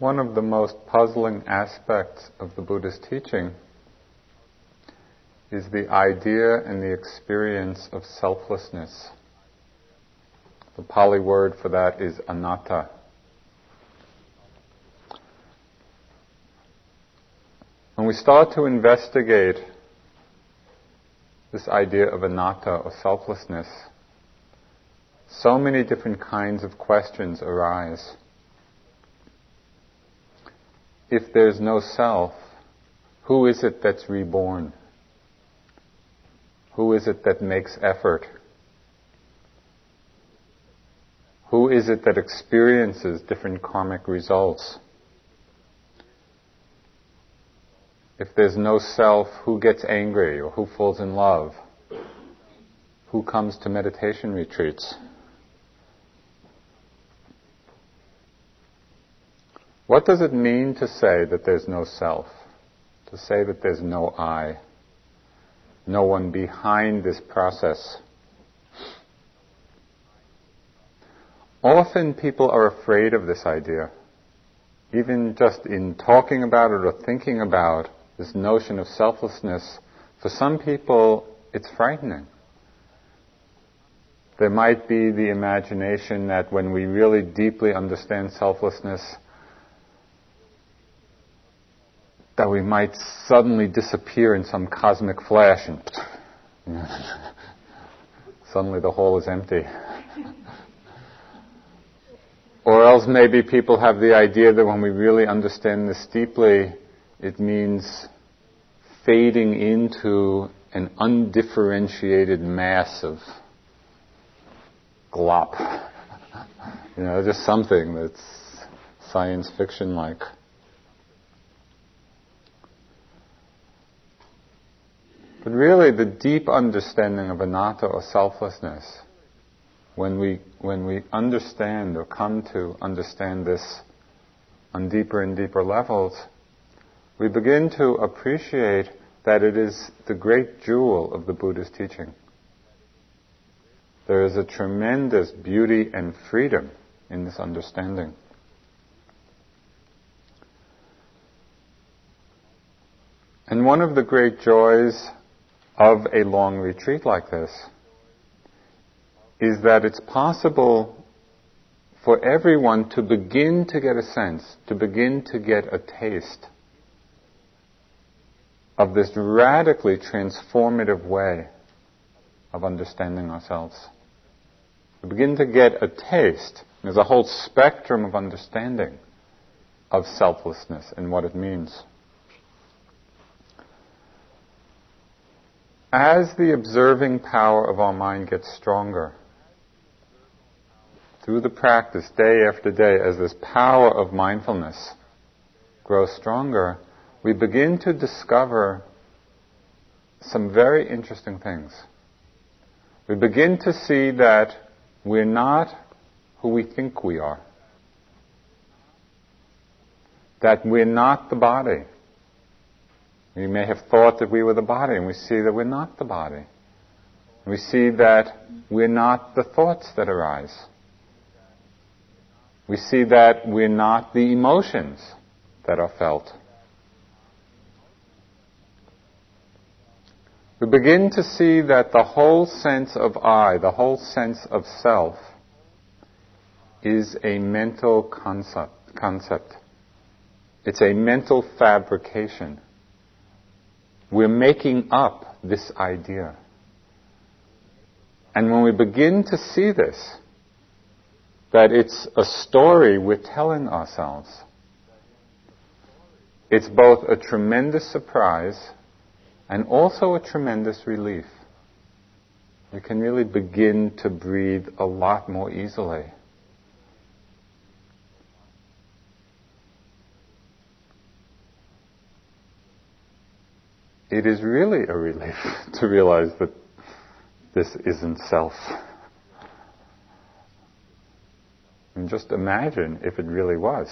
One of the most puzzling aspects of the Buddhist teaching is the idea and the experience of selflessness. The Pali word for that is anatta. When we start to investigate this idea of anatta or selflessness, so many different kinds of questions arise. If there's no self, who is it that's reborn? Who is it that makes effort? Who is it that experiences different karmic results? If there's no self, who gets angry or who falls in love? Who comes to meditation retreats? What does it mean to say that there's no self? To say that there's no I? No one behind this process? Often people are afraid of this idea. Even just in talking about it or thinking about this notion of selflessness, for some people it's frightening. There might be the imagination that when we really deeply understand selflessness, that we might suddenly disappear in some cosmic flash and suddenly the hall is empty. or else maybe people have the idea that when we really understand this deeply, it means fading into an undifferentiated mass of glop. you know, just something that's science fiction like. But really, the deep understanding of anatta or selflessness, when we, when we understand or come to understand this on deeper and deeper levels, we begin to appreciate that it is the great jewel of the Buddhist teaching. There is a tremendous beauty and freedom in this understanding. And one of the great joys of a long retreat like this is that it's possible for everyone to begin to get a sense, to begin to get a taste of this radically transformative way of understanding ourselves. We begin to get a taste. There's a whole spectrum of understanding of selflessness and what it means. As the observing power of our mind gets stronger, through the practice, day after day, as this power of mindfulness grows stronger, we begin to discover some very interesting things. We begin to see that we're not who we think we are. That we're not the body. We may have thought that we were the body, and we see that we're not the body. We see that we're not the thoughts that arise. We see that we're not the emotions that are felt. We begin to see that the whole sense of I, the whole sense of self, is a mental concept. concept. It's a mental fabrication. We're making up this idea. And when we begin to see this, that it's a story we're telling ourselves, it's both a tremendous surprise and also a tremendous relief. You can really begin to breathe a lot more easily. It is really a relief to realize that this isn't self. And just imagine if it really was.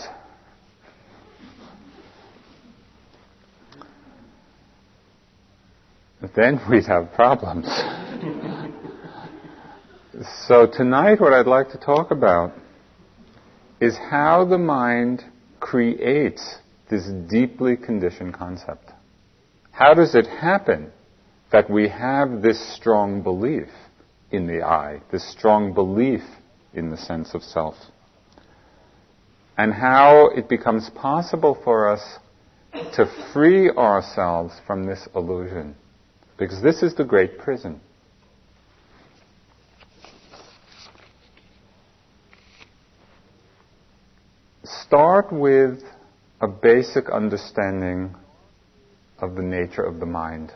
Then we'd have problems. so tonight what I'd like to talk about is how the mind creates this deeply conditioned concept? How does it happen that we have this strong belief in the I, this strong belief in the sense of self? And how it becomes possible for us to free ourselves from this illusion. Because this is the great prison. Start with a basic understanding of the nature of the mind.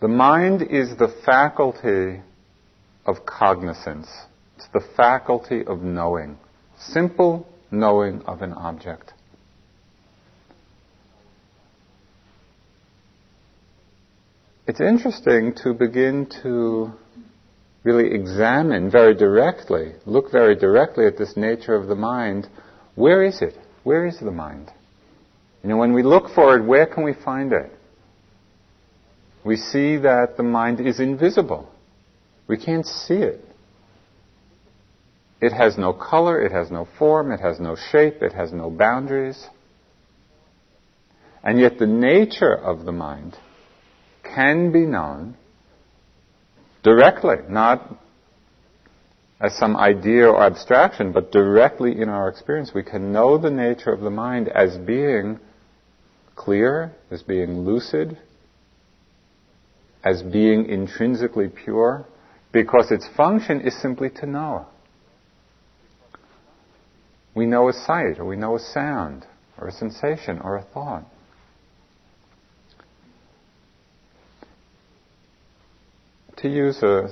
The mind is the faculty of cognizance. It's the faculty of knowing. Simple knowing of an object. It's interesting to begin to really examine very directly, look very directly at this nature of the mind. Where is it? Where is the mind? You know, when we look for it, where can we find it? We see that the mind is invisible. We can't see it. It has no color, it has no form, it has no shape, it has no boundaries. And yet the nature of the mind can be known directly, not as some idea or abstraction, but directly in our experience. We can know the nature of the mind as being clear, as being lucid, as being intrinsically pure, because its function is simply to know. We know a sight, or we know a sound, or a sensation, or a thought. to use a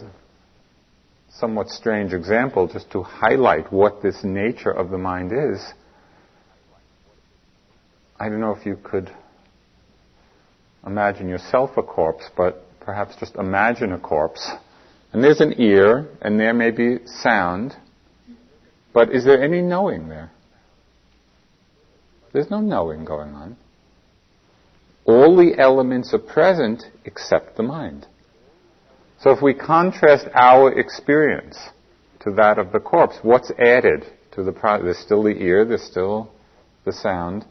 somewhat strange example just to highlight what this nature of the mind is, I don't know if you could imagine yourself a corpse, but perhaps just imagine a corpse. And there's an ear, and there may be sound, but is there any knowing there? There's no knowing going on. All the elements are present except the mind. So if we contrast our experience to that of the corpse, what's added to the? There's still the ear, there's still the sound,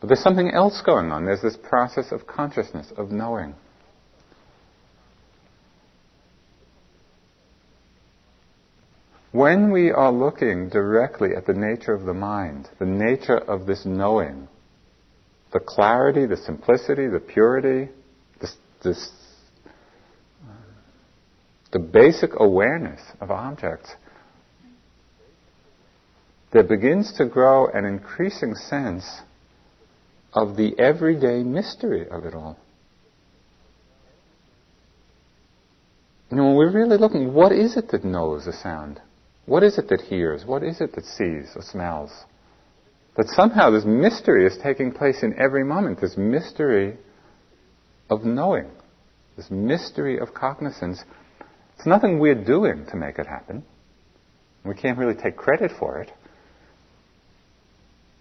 but there's something else going on. There's this process of consciousness, of knowing. When we are looking directly at the nature of the mind, the nature of this knowing, the clarity, the simplicity, the purity, this, this the basic awareness of objects, there begins to grow an increasing sense of the everyday mystery of it all. You know, when we're really looking, what is it that knows a sound? What is it that hears? What is it that sees or smells? That somehow this mystery is taking place in every moment, this mystery of knowing, this mystery of cognizance it's nothing we're doing to make it happen. We can't really take credit for it.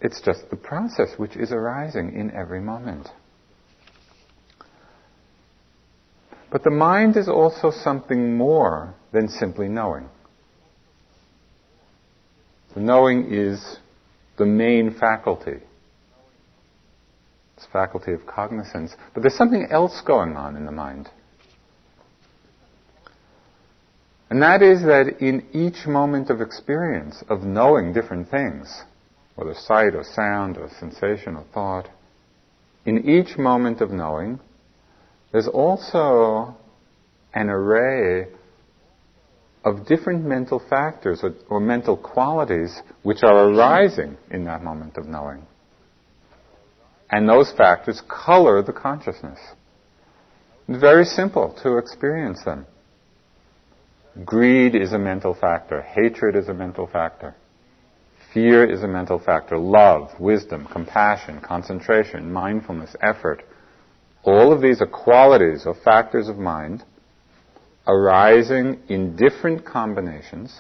It's just the process which is arising in every moment. But the mind is also something more than simply knowing. The knowing is the main faculty. It's faculty of cognizance. But there's something else going on in the mind. And that is that in each moment of experience, of knowing different things, whether sight or sound or sensation or thought, in each moment of knowing, there's also an array of different mental factors or, or, mental qualities which are arising in that moment of knowing. And those factors color the consciousness. It's very simple to experience them. Greed is a mental factor. Hatred is a mental factor. Fear is a mental factor. Love, wisdom, compassion, concentration, mindfulness, effort. All of these are qualities or factors of mind arising in different combinations,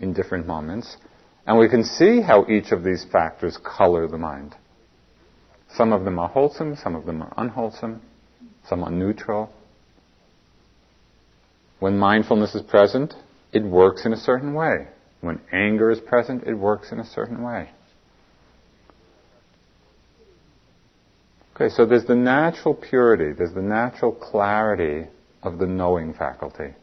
in different moments, and we can see how each of these factors color the mind. Some of them are wholesome, some of them are unwholesome, some are neutral, when mindfulness is present, it works in a certain way. When anger is present, it works in a certain way. Okay, so there's the natural purity, there's the natural clarity of the knowing faculty.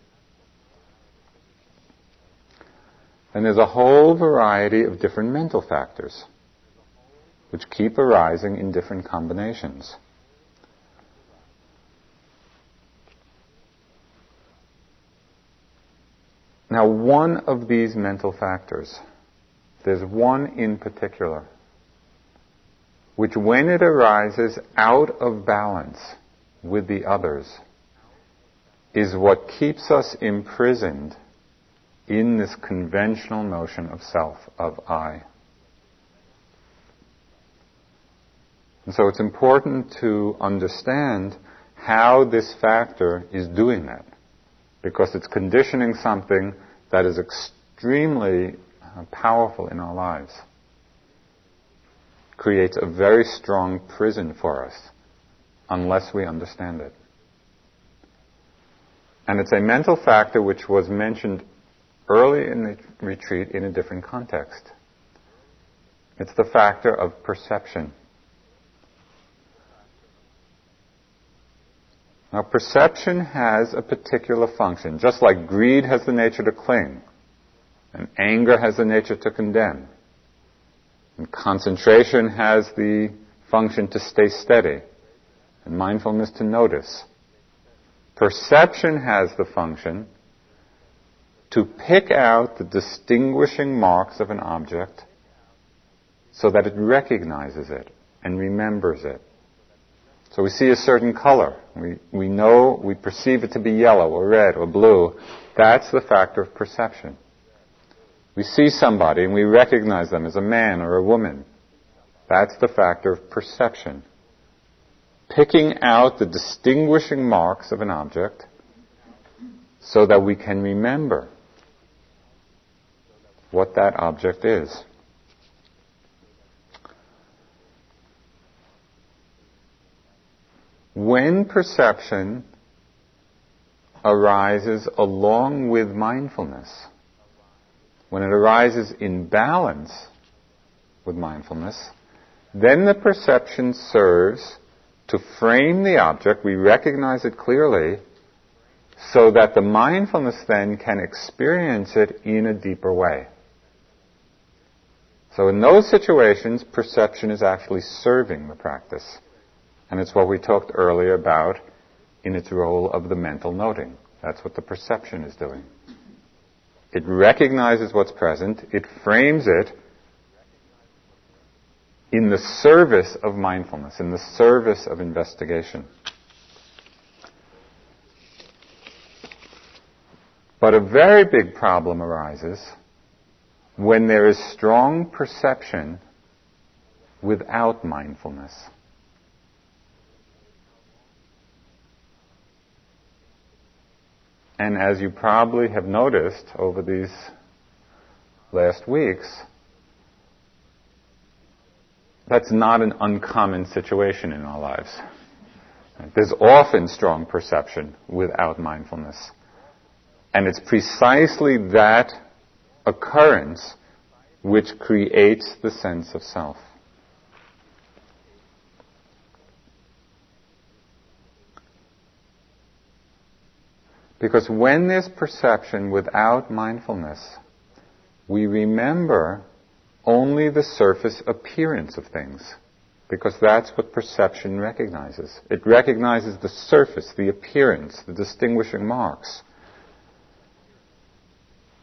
And there's a whole variety of different mental factors which keep arising in different combinations. Now, one of these mental factors, there's one in particular, which when it arises out of balance with the others, is what keeps us imprisoned in this conventional notion of self, of I. And so it's important to understand how this factor is doing that because it's conditioning something that is extremely uh, powerful in our lives. Creates a very strong prison for us unless we understand it. And it's a mental factor which was mentioned early in the retreat in a different context. It's the factor of perception. Now, perception has a particular function, just like greed has the nature to cling, and anger has the nature to condemn, and concentration has the function to stay steady, and mindfulness to notice. Perception has the function to pick out the distinguishing marks of an object so that it recognizes it and remembers it. So we see a certain color. We, we know, we perceive it to be yellow or red or blue. That's the factor of perception. We see somebody and we recognize them as a man or a woman. That's the factor of perception. Picking out the distinguishing marks of an object so that we can remember what that object is. When perception arises along with mindfulness, when it arises in balance with mindfulness, then the perception serves to frame the object, we recognize it clearly, so that the mindfulness then can experience it in a deeper way. So in those situations, perception is actually serving the practice. And it's what we talked earlier about in its role of the mental noting. That's what the perception is doing. It recognizes what's present, it frames it in the service of mindfulness, in the service of investigation. But a very big problem arises when there is strong perception without mindfulness. And as you probably have noticed over these last weeks, that's not an uncommon situation in our lives. There's often strong perception without mindfulness. And it's precisely that occurrence which creates the sense of self. Because when there's perception without mindfulness, we remember only the surface appearance of things. Because that's what perception recognizes. It recognizes the surface, the appearance, the distinguishing marks.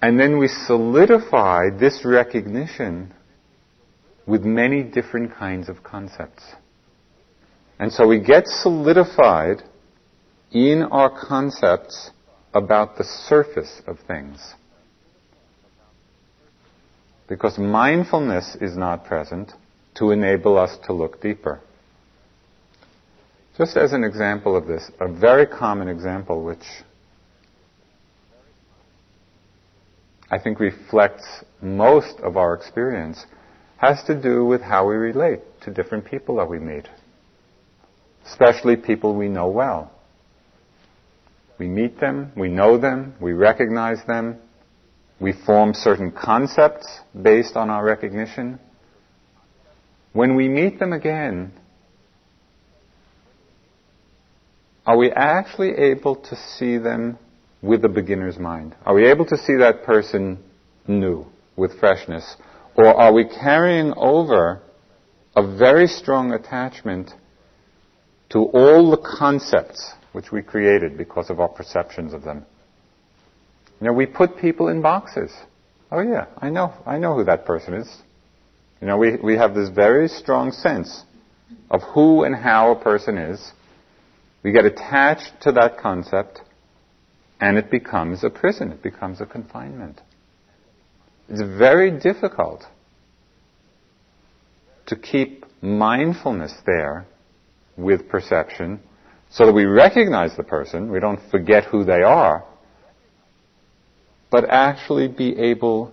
And then we solidify this recognition with many different kinds of concepts. And so we get solidified in our concepts about the surface of things. Because mindfulness is not present to enable us to look deeper. Just as an example of this, a very common example which I think reflects most of our experience has to do with how we relate to different people that we meet, especially people we know well. We meet them, we know them, we recognize them, We form certain concepts based on our recognition. When we meet them again, are we actually able to see them with a beginner's mind? Are we able to see that person new, with freshness? Or are we carrying over a very strong attachment to all the concepts which we created because of our perceptions of them? You know, we put people in boxes. Oh yeah, I know, I know who that person is. You know, we, we have this very strong sense of who and how a person is we get attached to that concept and it becomes a prison, it becomes a confinement. It's very difficult to keep mindfulness there with perception so that we recognize the person, we don't forget who they are, but actually be able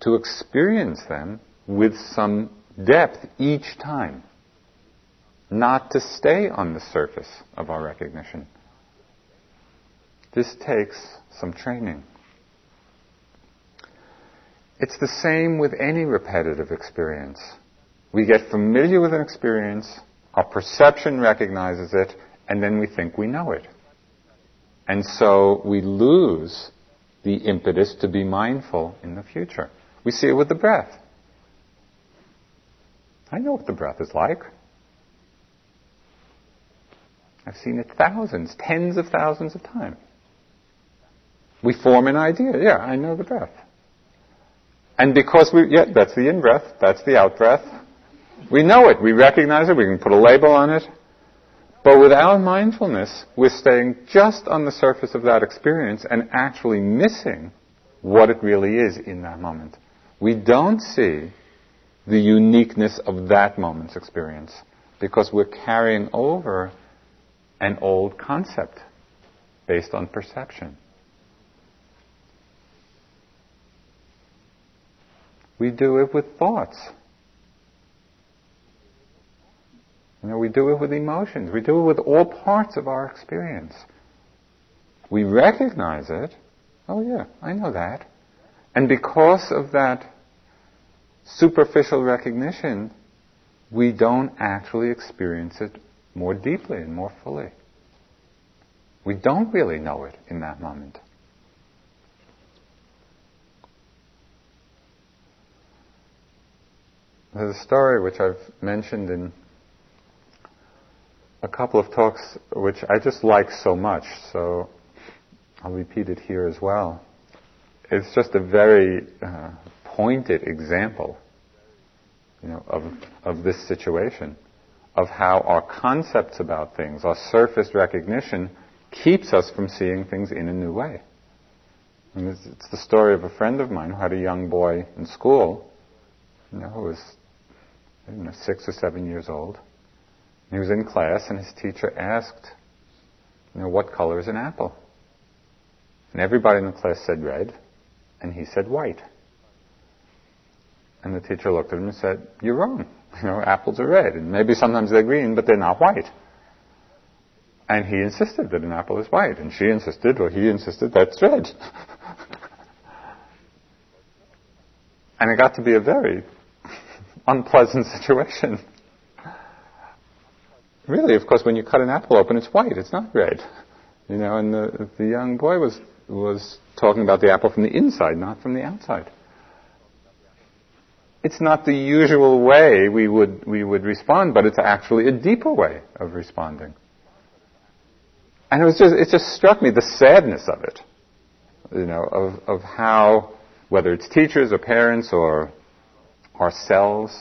to experience them with some depth each time not to stay on the surface of our recognition. This takes some training. It's the same with any repetitive experience. We get familiar with an experience, our perception recognizes it, and then we think we know it. And so we lose the impetus to be mindful in the future. We see it with the breath. I know what the breath is like. I've seen it thousands, tens of thousands of times. We form an idea. Yeah, I know the breath. And because we, yeah, that's the in breath, that's the out breath. We know it, we recognize it, we can put a label on it. But without mindfulness, we're staying just on the surface of that experience and actually missing what it really is in that moment. We don't see the uniqueness of that moment's experience because we're carrying over an old concept based on perception. We do it with thoughts. You know, we do it with emotions. We do it with all parts of our experience. We recognize it. Oh yeah, I know that. And because of that superficial recognition, we don't actually experience it more deeply and more fully. We don't really know it in that moment. There's a story which I've mentioned in a couple of talks which I just like so much, so I'll repeat it here as well. It's just a very uh, pointed example, you know, of, of this situation of how our concepts about things, our surface recognition, keeps us from seeing things in a new way. And it's, it's, the story of a friend of mine who had a young boy in school, you know, who was, know, six or seven years old. He was in class, and his teacher asked, you know, what color is an apple? And everybody in the class said red, and he said white. And the teacher looked at him and said, You're wrong. You know, apples are red, and maybe sometimes they're green, but they're not white. And he insisted that an apple is white, and she insisted, or he insisted, that's red. and it got to be a very unpleasant situation. Really, of course, when you cut an apple open, it's white, it's not red. You know, and the, the young boy was, was talking about the apple from the inside, not from the outside it's not the usual way we would, we would respond, but it's actually a deeper way of responding. And it was just, it just struck me the sadness of it, you know, of, of how, whether it's teachers or parents or ourselves,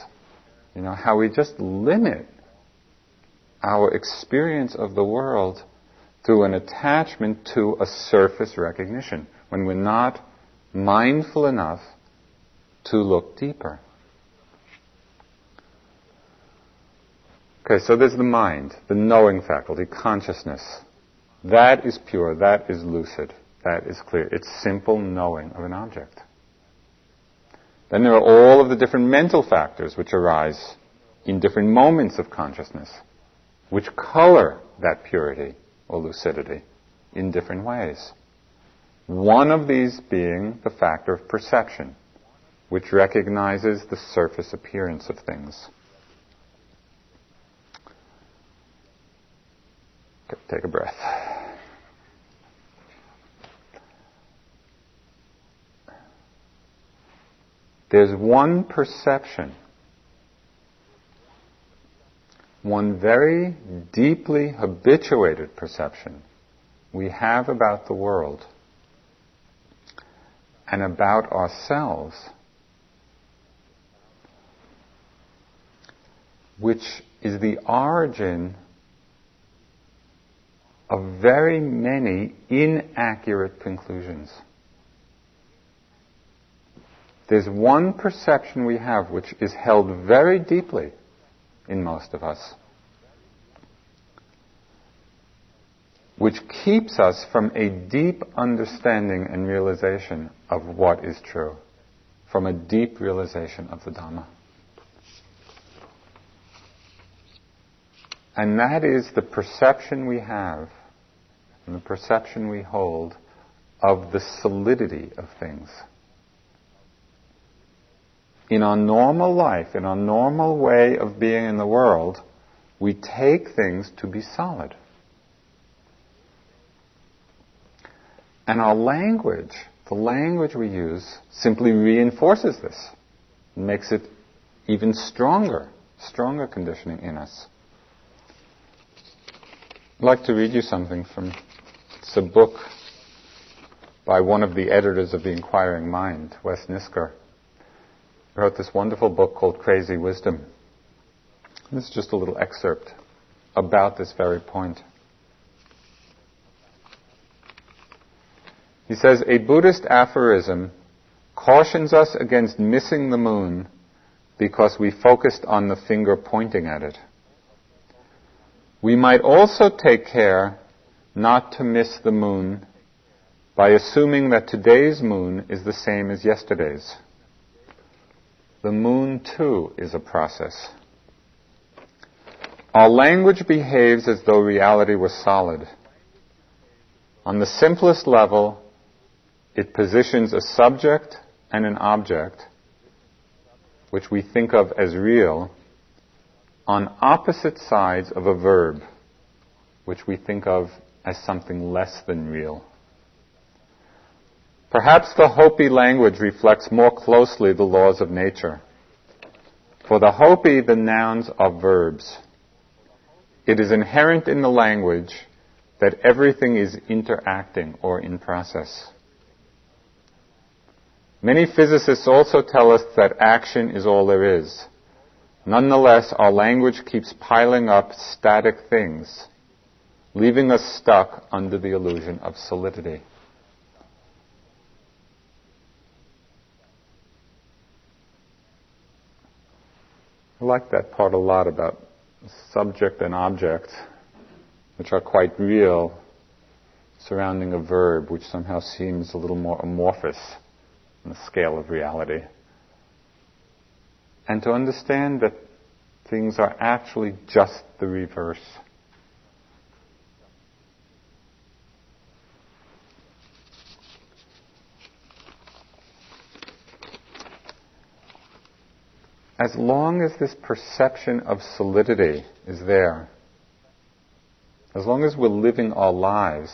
you know, how we just limit our experience of the world through an attachment to a surface recognition when we're not mindful enough to look deeper. Okay, so there's the mind, the knowing faculty, consciousness. That is pure, that is lucid, that is clear. It's simple knowing of an object. Then there are all of the different mental factors which arise in different moments of consciousness, which color that purity or lucidity in different ways. One of these being the factor of perception, which recognizes the surface appearance of things. Take a breath. There's one perception, one very deeply habituated perception we have about the world and about ourselves, which is the origin of very many inaccurate conclusions. There's one perception we have which is held very deeply in most of us, which keeps us from a deep understanding and realization of what is true, from a deep realization of the Dhamma. And that is the perception we have and the perception we hold of the solidity of things in our normal life, in our normal way of being in the world, we take things to be solid. And our language, the language we use, simply reinforces this, makes it even stronger, stronger conditioning in us. I'd like to read you something from it's a book by one of the editors of the Inquiring Mind, Wes Nisker wrote this wonderful book called Crazy Wisdom. This is just a little excerpt about this very point. He says, a Buddhist aphorism cautions us against missing the moon because we focused on the finger pointing at it. We might also take care not to miss the moon by assuming that today's moon is the same as yesterday's. The moon, too, is a process. Our language behaves as though reality was solid. On the simplest level, it positions a subject and an object, which we think of as real, on opposite sides of a verb, which we think of as something less than real. Perhaps the Hopi language reflects more closely the laws of nature. For the Hopi, the nouns are verbs. It is inherent in the language that everything is interacting or in process. Many physicists also tell us that action is all there is. Nonetheless, our language keeps piling up static things, leaving us stuck under the illusion of solidity. I like that part a lot about subject and object, which are quite real, surrounding a verb which somehow seems a little more amorphous on the scale of reality. And to understand that things are actually just the reverse. As long as this perception of solidity is there, as long as we're living our lives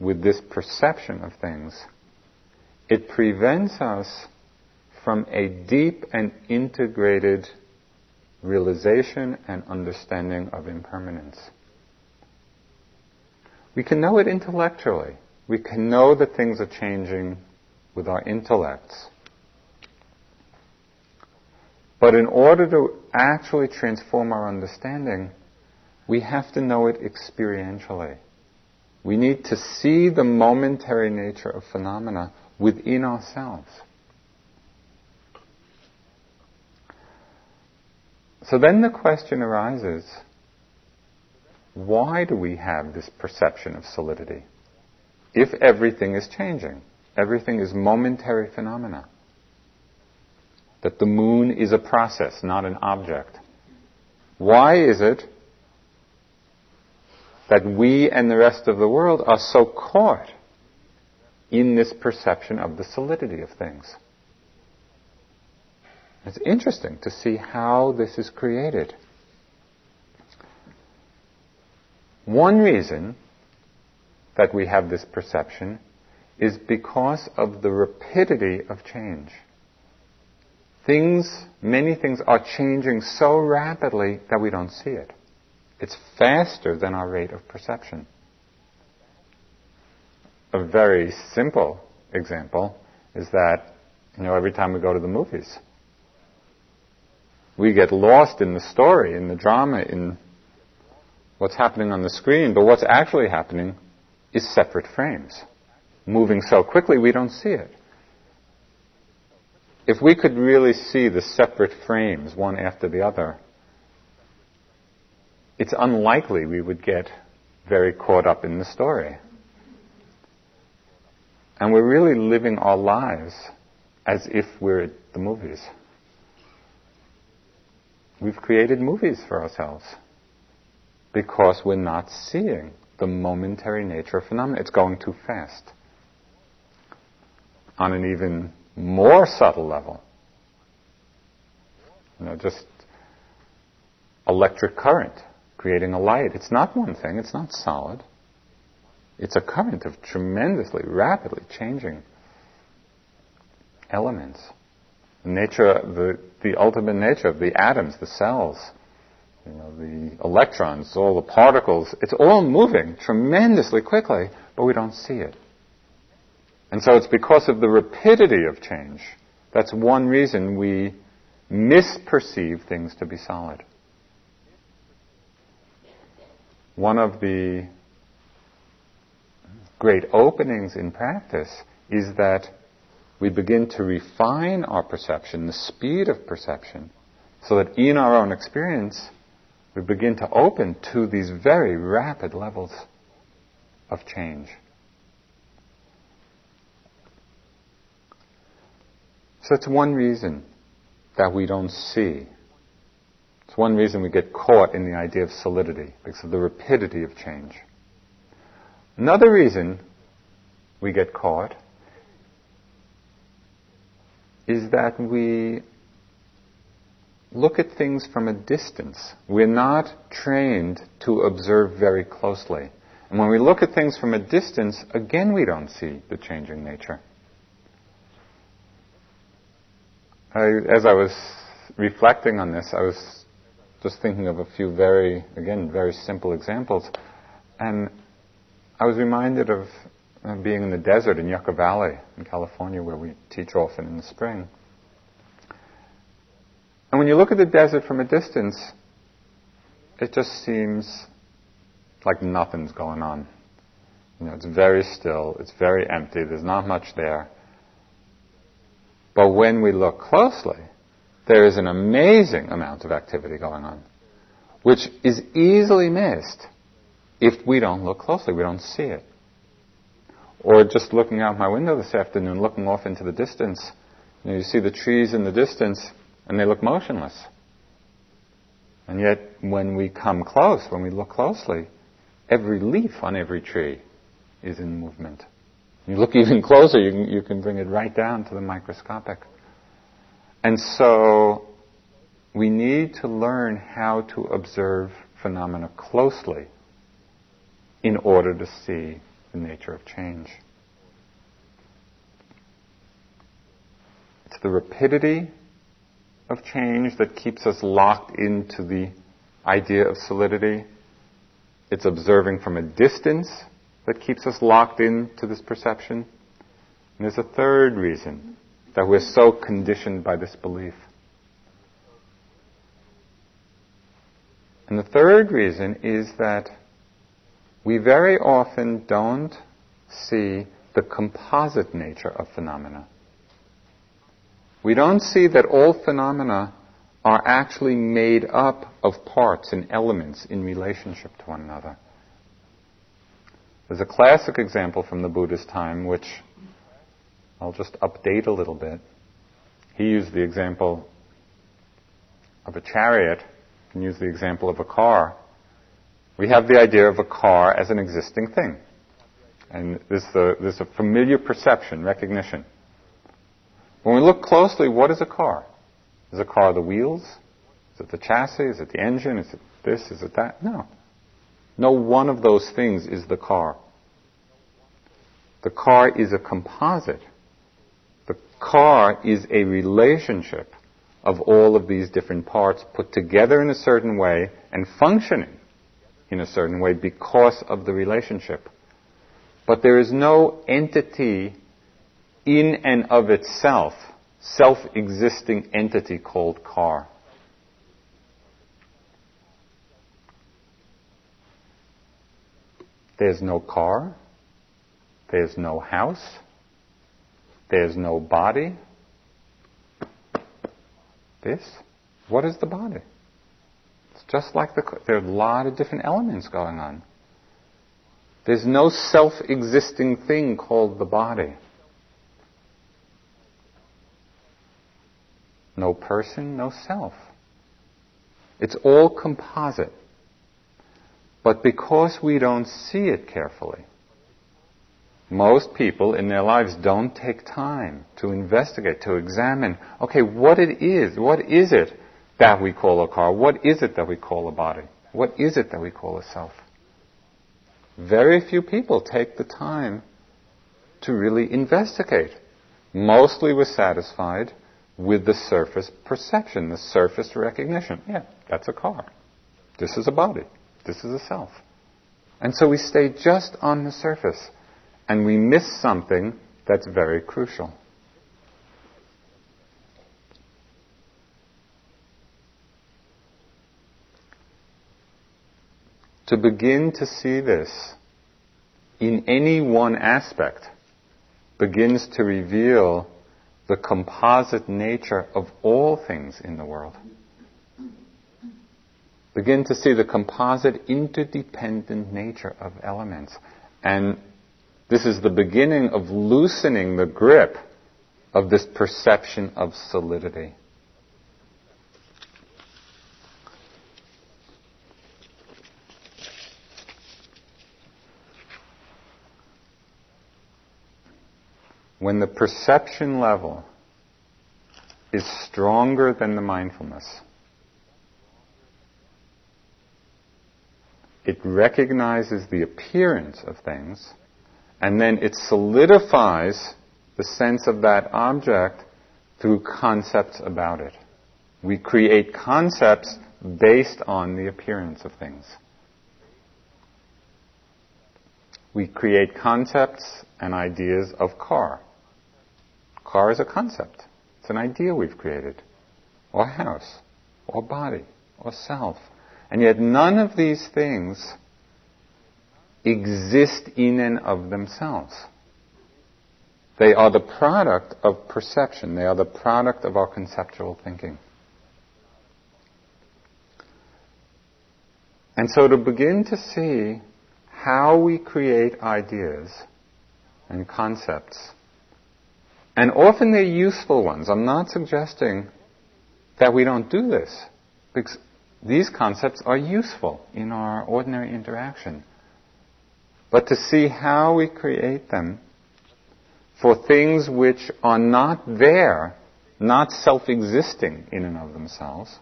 with this perception of things, it prevents us from a deep and integrated realization and understanding of impermanence. We can know it intellectually. We can know that things are changing with our intellects. But in order to actually transform our understanding, we have to know it experientially. We need to see the momentary nature of phenomena within ourselves. So then the question arises why do we have this perception of solidity? If everything is changing, everything is momentary phenomena that the moon is a process, not an object. Why is it that we and the rest of the world are so caught in this perception of the solidity of things. It's interesting to see how this is created. One reason that we have this perception is because of the rapidity of change. Things, many things are changing so rapidly that we don't see it. It's faster than our rate of perception. A very simple example is that, you know, every time we go to the movies, we get lost in the story, in the drama, in what's happening on the screen, but what's actually happening is separate frames, moving so quickly we don't see it. If we could really see the separate frames, one after the other, it's unlikely we would get very caught up in the story. And we're really living our lives as if we're at the movies. We've created movies for ourselves because we're not seeing the momentary nature of phenomena. It's going too fast. On an even more subtle level, you know, just electric current creating a light. It's not one thing, it's not solid. It's a current of tremendously, rapidly changing elements. The nature, the, the ultimate nature of the atoms, the cells, you know, the electrons, all the particles, it's all moving tremendously quickly, but we don't see it. And so it's because of the rapidity of change. That's one reason we misperceive things to be solid. One of the great openings in practice is that we begin to refine our perception, the speed of perception, so that in our own experience, we begin to open to these very rapid levels of change. So that's one reason that we don't see. It's one reason we get caught in the idea of solidity, because of the rapidity of change. Another reason we get caught is that we look at things from a distance. We're not trained to observe very closely. And when we look at things from a distance, again we don't see the changing nature. I, as I was reflecting on this, I was just thinking of a few very, again, very simple examples. And I was reminded of uh, being in the desert in Yucca Valley in California, where we teach often in the spring. And when you look at the desert from a distance, it just seems like nothing's going on. You know, it's very still, it's very empty, there's not much there. But when we look closely, there is an amazing amount of activity going on, which is easily missed if we don't look closely, we don't see it. Or just looking out my window this afternoon, looking off into the distance, you, know, you see the trees in the distance, and they look motionless. And yet, when we come close, when we look closely, every leaf on every tree is in movement. You look even closer, you can, you can bring it right down to the microscopic. And so, we need to learn how to observe phenomena closely in order to see the nature of change. It's the rapidity of change that keeps us locked into the idea of solidity. It's observing from a distance that keeps us locked into this perception. And there's a third reason that we're so conditioned by this belief. And the third reason is that we very often don't see the composite nature of phenomena we don't see that all phenomena are actually made up of parts and elements in relationship to one another. There's a classic example from the Buddha's time, which I'll just update a little bit. He used the example of a chariot, and use the example of a car. We have the idea of a car as an existing thing. And this uh, a, there's a familiar perception, recognition. When we look closely, what is a car? Is a car the wheels? Is it the chassis? Is it the engine? Is it this? Is it that? No. No one of those things is the car. The car is a composite. The car is a relationship of all of these different parts put together in a certain way and functioning in a certain way because of the relationship. But there is no entity in and of itself, self existing entity called car. There's no car. There's no house. There's no body. This? What is the body? It's just like the. There are a lot of different elements going on. There's no self existing thing called the body. No person, no self. It's all composite. But because we don't see it carefully, most people in their lives don't take time to investigate, to examine, okay, what it is, what is it that we call a car? What is it that we call a body? What is it that we call a self? Very few people take the time to really investigate. Mostly we're satisfied with the surface perception, the surface recognition. Yeah, that's a car. This is a body. This is a self. And so we stay just on the surface and we miss something that's very crucial. To begin to see this in any one aspect begins to reveal the composite nature of all things in the world begin to see the composite interdependent nature of elements. And this is the beginning of loosening the grip of this perception of solidity. When the perception level is stronger than the mindfulness, it recognizes the appearance of things, and then it solidifies the sense of that object through concepts about it. We create concepts based on the appearance of things. We create concepts and ideas of car. Car is a concept. It's an idea we've created. Or house. Or body. Or self. And yet none of these things exist in and of themselves. They are the product of perception. They are the product of our conceptual thinking. And so to begin to see how we create ideas and concepts, and often they're useful ones. I'm not suggesting that we don't do this, because these concepts are useful in our ordinary interaction. But to see how we create them for things which are not there, not self existing in and of themselves,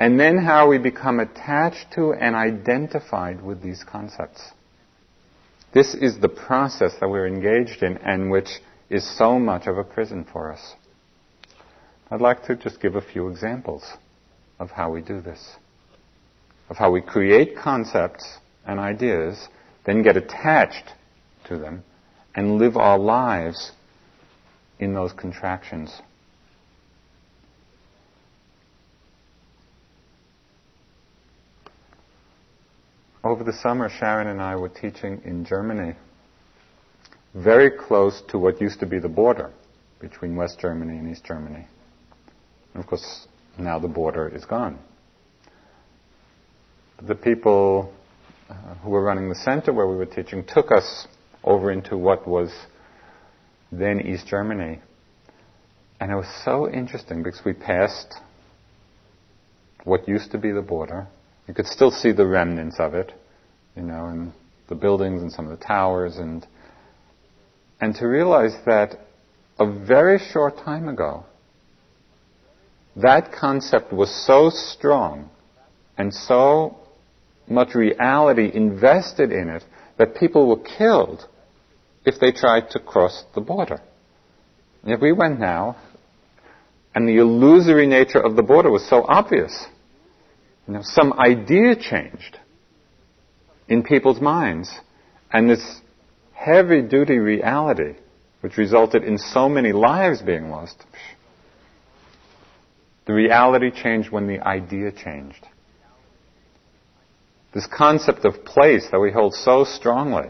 and then how we become attached to and identified with these concepts. This is the process that we're engaged in and which is so much of a prison for us. I'd like to just give a few examples of how we do this. Of how we create concepts and ideas, then get attached to them, and live our lives in those contractions. Over the summer, Sharon and I were teaching in Germany, very close to what used to be the border between West Germany and East Germany. And of course, now the border is gone. The people uh, who were running the center where we were teaching took us over into what was then East Germany. And it was so interesting because we passed what used to be the border. You could still see the remnants of it, you know, and the buildings and some of the towers and and to realize that a very short time ago that concept was so strong and so much reality invested in it that people were killed if they tried to cross the border. If we went now, and the illusory nature of the border was so obvious, you know, some idea changed in people's minds, and this heavy duty reality, which resulted in so many lives being lost, the reality changed when the idea changed. This concept of place that we hold so strongly,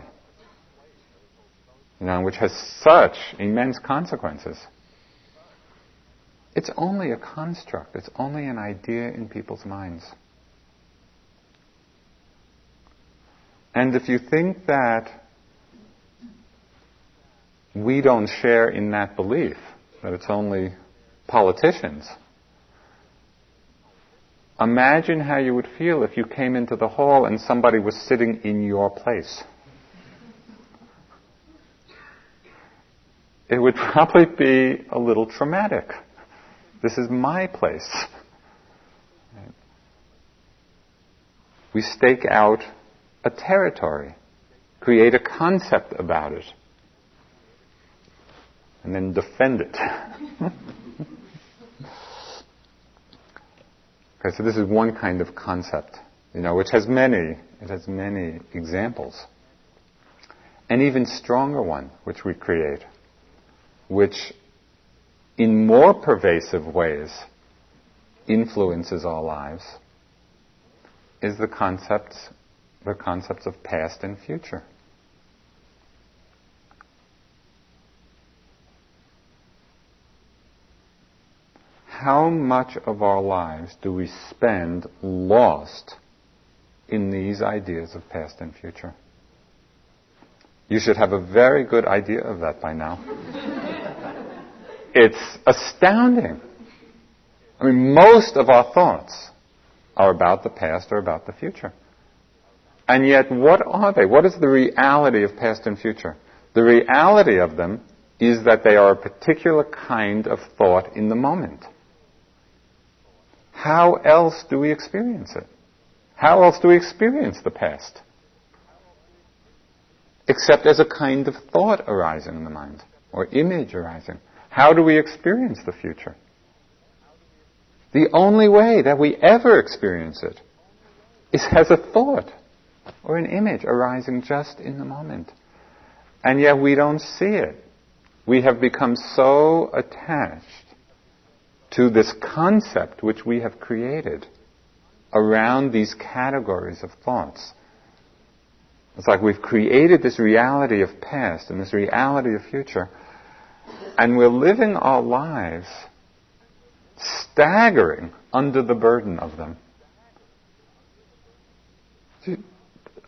you know, which has such immense consequences. It's only a construct. It's only an idea in people's minds. And if you think that we don't share in that belief, that it's only politicians, imagine how you would feel if you came into the hall and somebody was sitting in your place. It would probably be a little traumatic. This is my place. We stake out a territory, create a concept about it, and then defend it. okay, so this is one kind of concept, you know, which has many, it has many examples. An even stronger one, which we create, which in more pervasive ways influences our lives, is the concept the concepts of past and future. How much of our lives do we spend lost in these ideas of past and future? You should have a very good idea of that by now. it's astounding. I mean, most of our thoughts are about the past or about the future. And yet, what are they? What is the reality of past and future? The reality of them is that they are a particular kind of thought in the moment. How else do we experience it? How else do we experience the past? Except as a kind of thought arising in the mind, or image arising. How do we experience the future? The only way that we ever experience it is as a thought or an image arising just in the moment. And yet we don't see it. We have become so attached to this concept which we have created around these categories of thoughts. It's like we've created this reality of past and this reality of future, and we're living our lives staggering under the burden of them.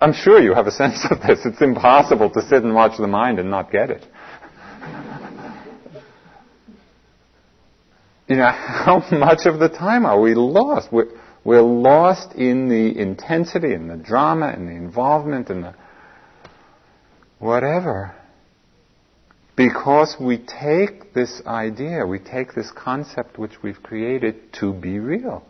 I'm sure you have a sense of this. It's impossible to sit and watch the mind and not get it. You know, how much of the time are we lost? We're, we're lost in the intensity and the drama and the involvement and the whatever. Because we take this idea, we take this concept which we've created to be real.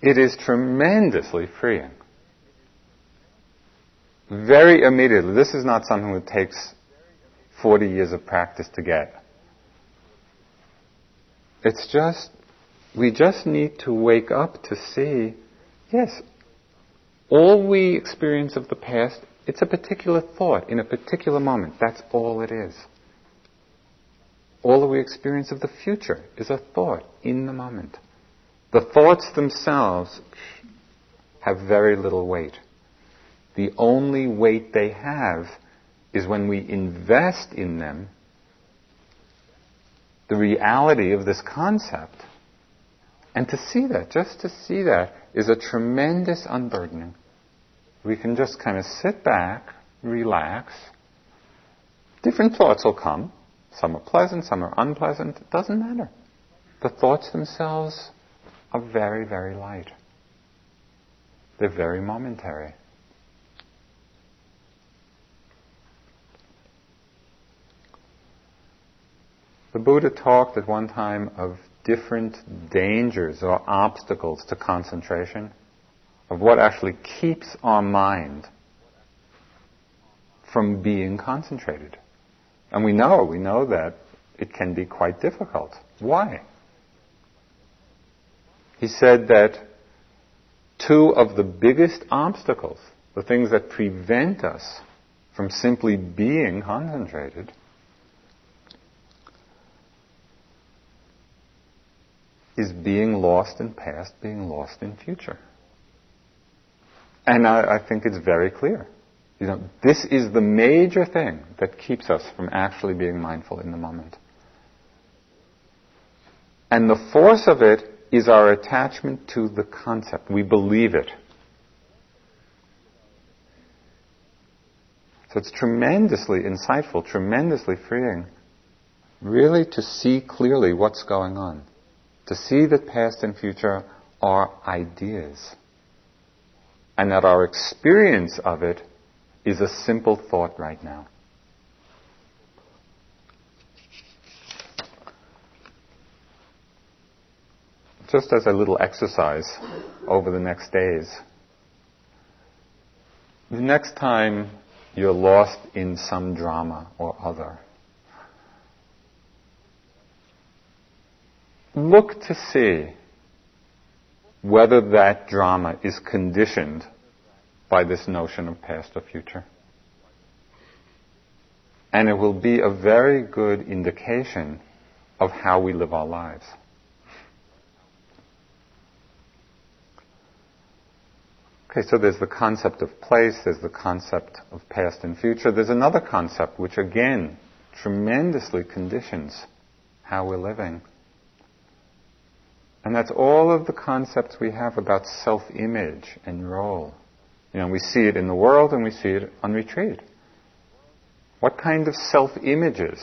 It is tremendously freeing. Very immediately. This is not something that takes 40 years of practice to get. It's just, we just need to wake up to see, yes, all we experience of the past, it's a particular thought in a particular moment. That's all it is. All that we experience of the future is a thought in the moment. The thoughts themselves have very little weight. The only weight they have is when we invest in them the reality of this concept. And to see that, just to see that, is a tremendous unburdening. We can just kind of sit back, relax. Different thoughts will come. Some are pleasant, some are unpleasant. It doesn't matter. The thoughts themselves are very, very light. They're very momentary. The Buddha talked at one time of different dangers or obstacles to concentration, of what actually keeps our mind from being concentrated. And we know, we know that it can be quite difficult. Why? He said that two of the biggest obstacles, the things that prevent us from simply being concentrated, is being lost in past, being lost in future. And I, I, think it's very clear. You know, this is the major thing that keeps us from actually being mindful in the moment. And the force of it is our attachment to the concept. We believe it. So it's tremendously insightful, tremendously freeing, really to see clearly what's going on to see that past and future are ideas, and that our experience of it is a simple thought right now. Just as a little exercise over the next days, the next time you're lost in some drama or other, look to see whether that drama is conditioned by this notion of past or future. And it will be a very good indication of how we live our lives. Okay, so there's the concept of place, there's the concept of past and future. There's another concept which again tremendously conditions how we're living. And that's all of the concepts we have about self-image and role. You know, we see it in the world and we see it on retreat. What kind of self-images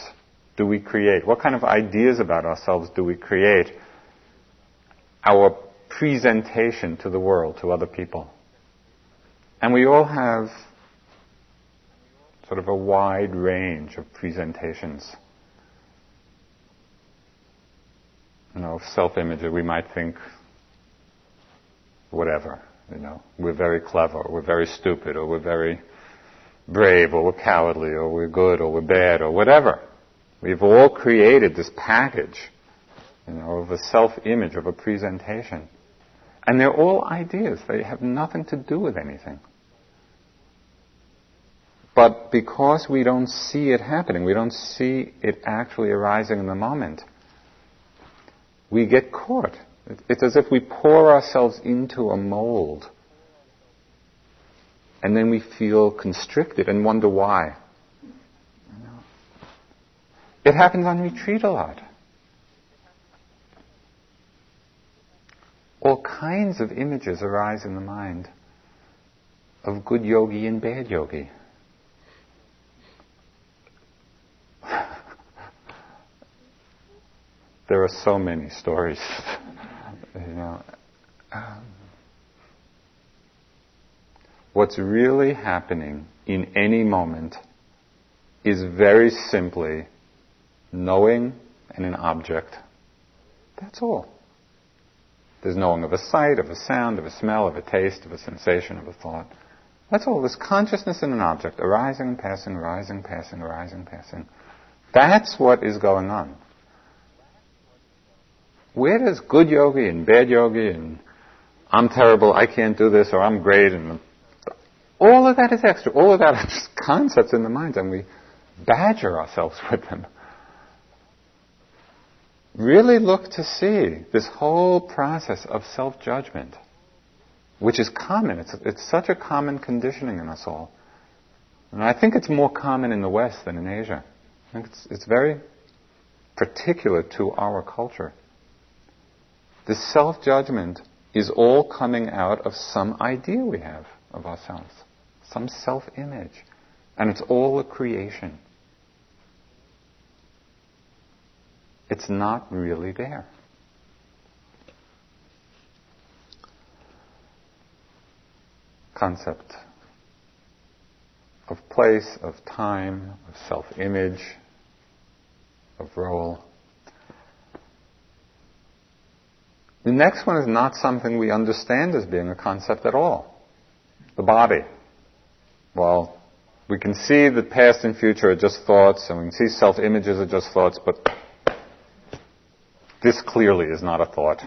do we create? What kind of ideas about ourselves do we create? Our presentation to the world, to other people. And we all have sort of a wide range of presentations you know, self-image, we might think whatever, you know, we're very clever, or we're very stupid, or we're very brave, or we're cowardly, or we're good, or we're bad, or whatever. We've all created this package, you know, of a self-image, of a presentation. And they're all ideas. They have nothing to do with anything. But because we don't see it happening, we don't see it actually arising in the moment, we get caught. It's as if we pour ourselves into a mold. And then we feel constricted and wonder why. It happens on retreat a lot. All kinds of images arise in the mind of good yogi and bad yogi. There are so many stories. you know, what's really happening in any moment is very simply knowing and an object. That's all. There's knowing of a sight, of a sound, of a smell, of a taste, of a sensation, of a thought. That's all. There's consciousness in an object, arising and passing, arising, passing, arising, passing. That's what is going on where does good yogi and bad yogi and I'm terrible, I can't do this, or I'm great, and all of that is extra. All of that are just concepts in the mind, and we badger ourselves with them. Really look to see this whole process of self-judgment, which is common. It's, it's such a common conditioning in us all. And I think it's more common in the West than in Asia. I think it's, it's very particular to our culture. The self judgment is all coming out of some idea we have of ourselves, some self image. And it's all a creation. It's not really there. Concept of place, of time, of self image, of role. The next one is not something we understand as being a concept at all. The body. Well, we can see the past and future are just thoughts, and we can see self images are just thoughts, but this clearly is not a thought.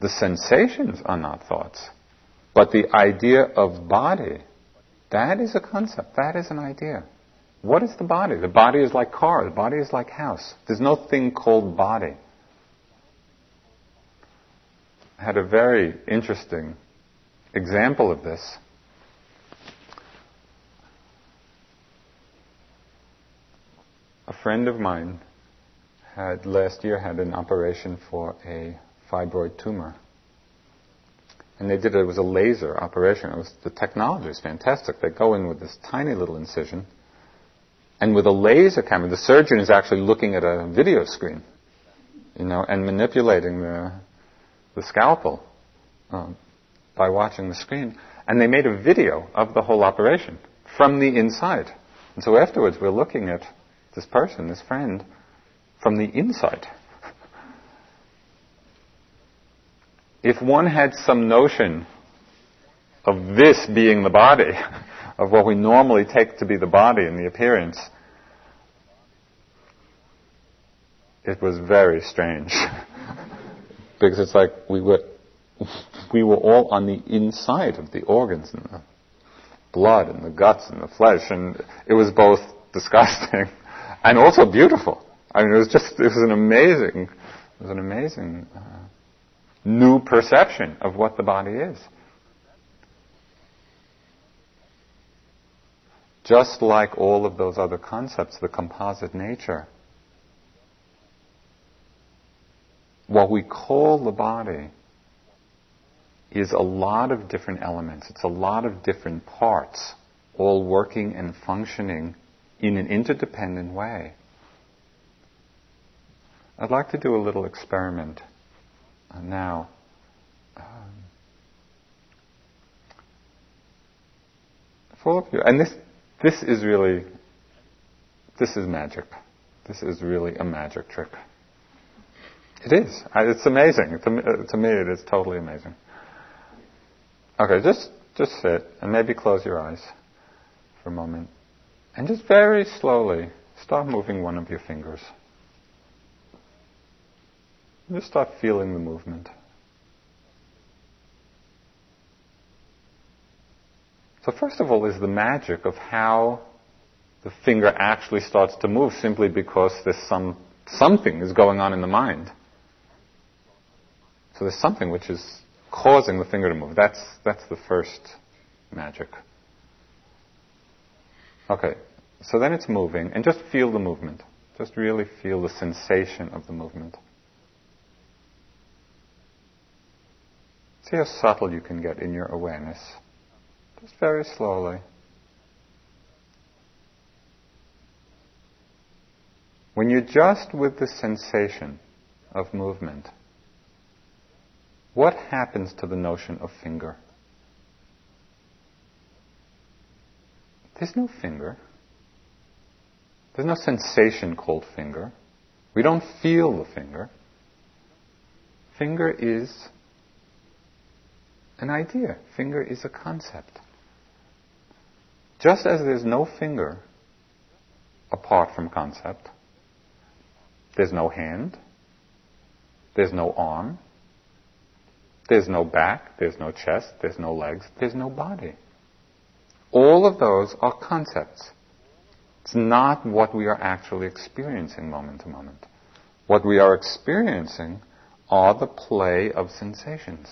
the sensations are not thoughts, but the idea of body, that is a concept, that is an idea. What is the body? The body is like car, the body is like house. There's no thing called body. I had a very interesting example of this. A friend of mine had last year had an operation for a fibroid tumor. And they did it, it was a laser operation. It was, the technology is fantastic. They go in with this tiny little incision, and with a laser camera, the surgeon is actually looking at a video screen, you know, and manipulating the, the scalpel um, by watching the screen. And they made a video of the whole operation from the inside. And so afterwards, we're looking at this person, this friend, from the inside. if one had some notion of this being the body, of what we normally take to be the body and the appearance, it was very strange. because it's like we were, we were all on the inside of the organs and the blood and the guts and the flesh, and it was both disgusting and also beautiful. I mean, it was just, it was an amazing, it was an amazing uh, new perception of what the body is. Just like all of those other concepts, the composite nature, what we call the body is a lot of different elements. It's a lot of different parts, all working and functioning in an interdependent way. I'd like to do a little experiment now. Um, for all of you, and this this is really this is magic. This is really a magic trick. It is. It's amazing. To, uh, to me, it is totally amazing. Okay, just just sit and maybe close your eyes for a moment, and just very slowly start moving one of your fingers. Just start feeling the movement. So first of all is the magic of how the finger actually starts to move simply because there's some something is going on in the mind. So there's something which is causing the finger to move. That's that's the first magic. Okay. So then it's moving and just feel the movement. Just really feel the sensation of the movement. See how subtle you can get in your awareness. Just very slowly. When you're just with the sensation of movement, what happens to the notion of finger? There's no finger. There's no sensation called finger. We don't feel the finger. Finger is an idea. Finger is a concept. Just as there's no finger apart from concept, there's no hand, there's no arm, there's no back, there's no chest, there's no legs, there's no body. All of those are concepts. It's not what we are actually experiencing moment to moment. What we are experiencing are the play of sensations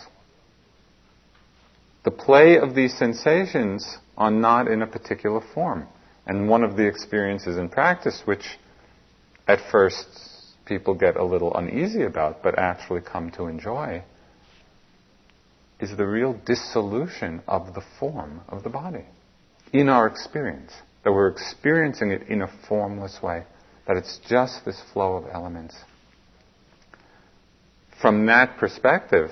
the play of these sensations are not in a particular form. And one of the experiences in practice, which at first people get a little uneasy about, but actually come to enjoy, is the real dissolution of the form of the body in our experience. That we're experiencing it in a formless way, that it's just this flow of elements. from that perspective,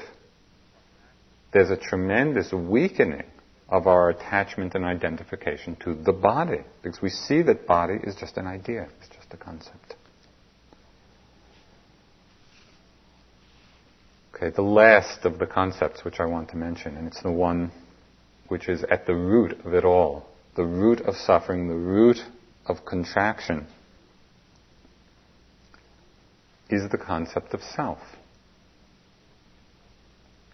there's a tremendous weakening of our attachment and identification to the body, because we see that body is just an idea, it's just a concept. Okay, the last of the concepts which I want to mention, and it's the one which is at the root of it all, the root of suffering, the root of contraction, is the concept of self.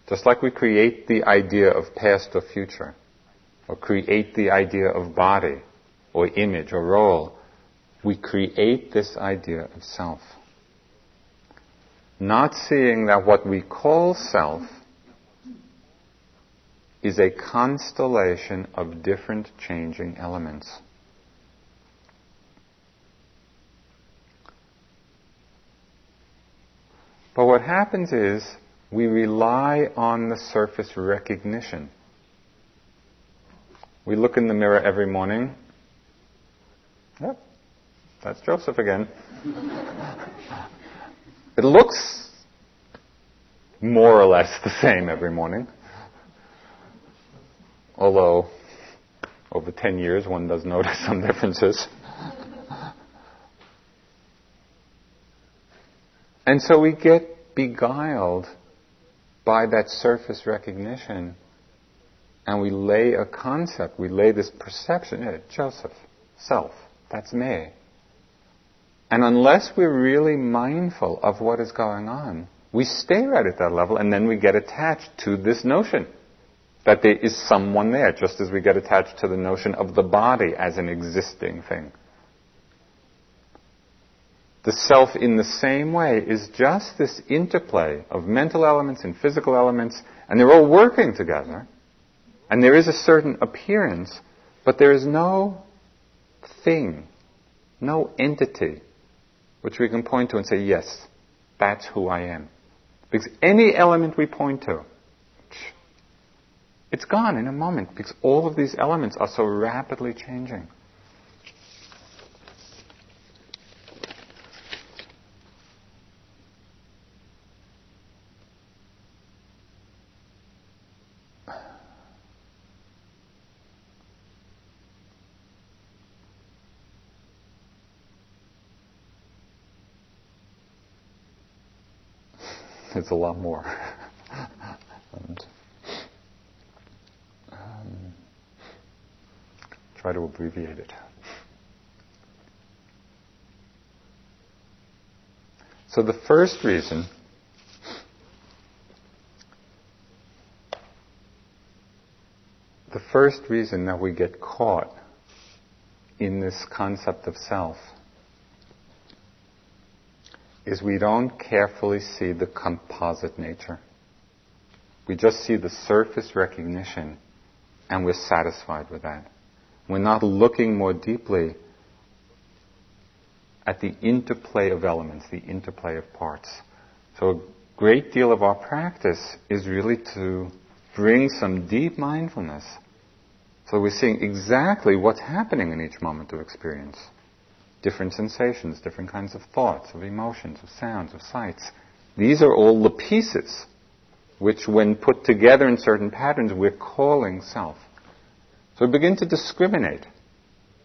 Just like we create the idea of past or future, or create the idea of body, or image, or role, we create this idea of self. Not seeing that what we call self is a constellation of different changing elements. But what happens is we rely on the surface recognition. We look in the mirror every morning. Yep, that's Joseph again. it looks more or less the same every morning. Although, over 10 years, one does notice some differences. And so we get beguiled by that surface recognition and we lay a concept, we lay this perception, yeah, Joseph, self, that's me. And unless we're really mindful of what is going on, we stay right at that level and then we get attached to this notion that there is someone there, just as we get attached to the notion of the body as an existing thing. The self, in the same way, is just this interplay of mental elements and physical elements, and they're all working together. And there is a certain appearance, but there is no thing, no entity, which we can point to and say, yes, that's who I am. Because any element we point to, it's gone in a moment because all of these elements are so rapidly changing. It's a lot more. and, um, try to abbreviate it. So the first reason the first reason that we get caught in this concept of self is we don't carefully see the composite nature. We just see the surface recognition and we're satisfied with that. We're not looking more deeply at the interplay of elements, the interplay of parts. So a great deal of our practice is really to bring some deep mindfulness so we're seeing exactly what's happening in each moment of experience different sensations, different kinds of thoughts, of emotions, of sounds, of sights. These are all the pieces which, when put together in certain patterns, we're calling self. So we begin to discriminate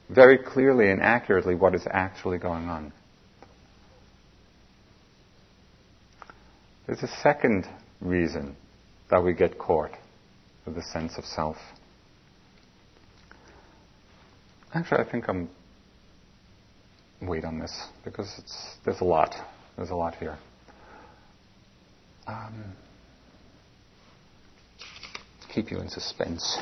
very clearly and accurately what is actually going on. There's a second reason that we get caught with the sense of self. Actually, I think I'm wait on this because there's a lot. There's a lot here. Um, keep you in suspense.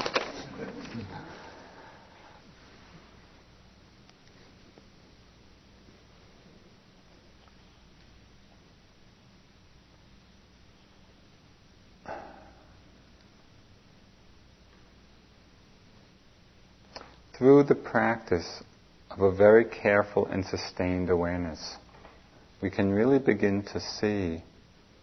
Through the practice of a very careful and sustained awareness, we can really begin to see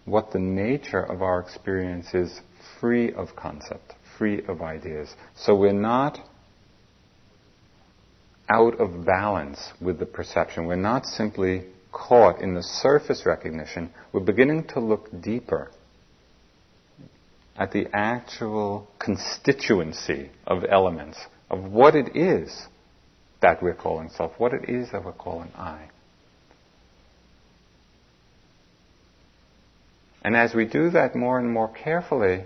what the nature of our experience is free of concept, free of ideas. So we're not out of balance with the perception. We're not simply caught in the surface recognition, we're beginning to look deeper at the actual constituency of elements, of what it is that we're calling self, what it is that we're calling I. And as we do that more and more carefully,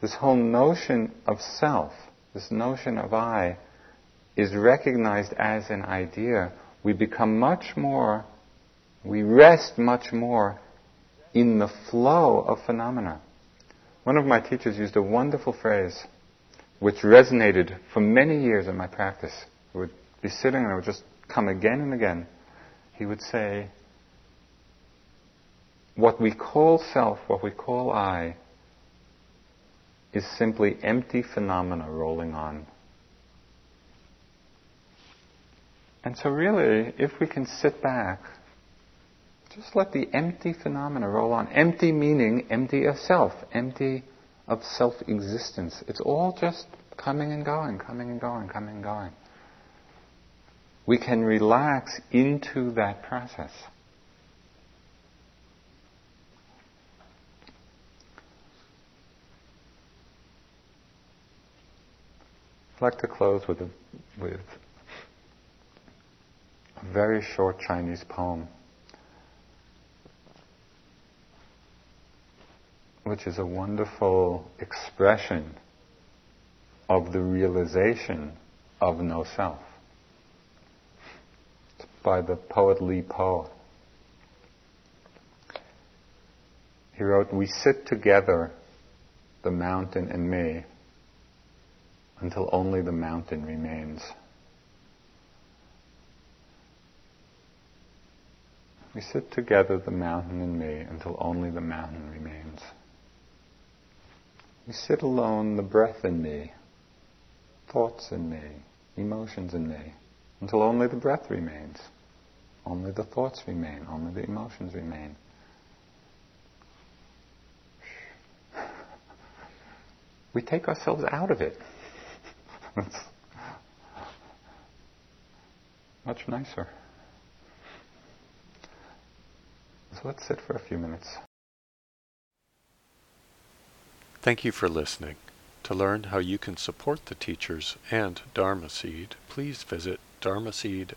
this whole notion of self, this notion of I, is recognized as an idea. We become much more, we rest much more in the flow of phenomena. One of my teachers used a wonderful phrase which resonated for many years in my practice. I would be sitting and it would just come again and again. He would say, what we call self, what we call I, is simply empty phenomena rolling on. And so, really, if we can sit back, just let the empty phenomena roll on. Empty meaning empty of self, empty of self existence. It's all just coming and going, coming and going, coming and going. We can relax into that process. I'd like to close with a, with a very short Chinese poem, which is a wonderful expression of the realization of no self. By the poet Li Po. He wrote, We sit together, the mountain and me, until only the mountain remains. We sit together, the mountain and me, until only the mountain remains. We sit alone, the breath in me, thoughts in me, emotions in me, until only the breath remains. Only the thoughts remain, only the emotions remain. We take ourselves out of it. That's much nicer. So let's sit for a few minutes. Thank you for listening. To learn how you can support the teachers and Dharma Seed, please visit dharmaseed.org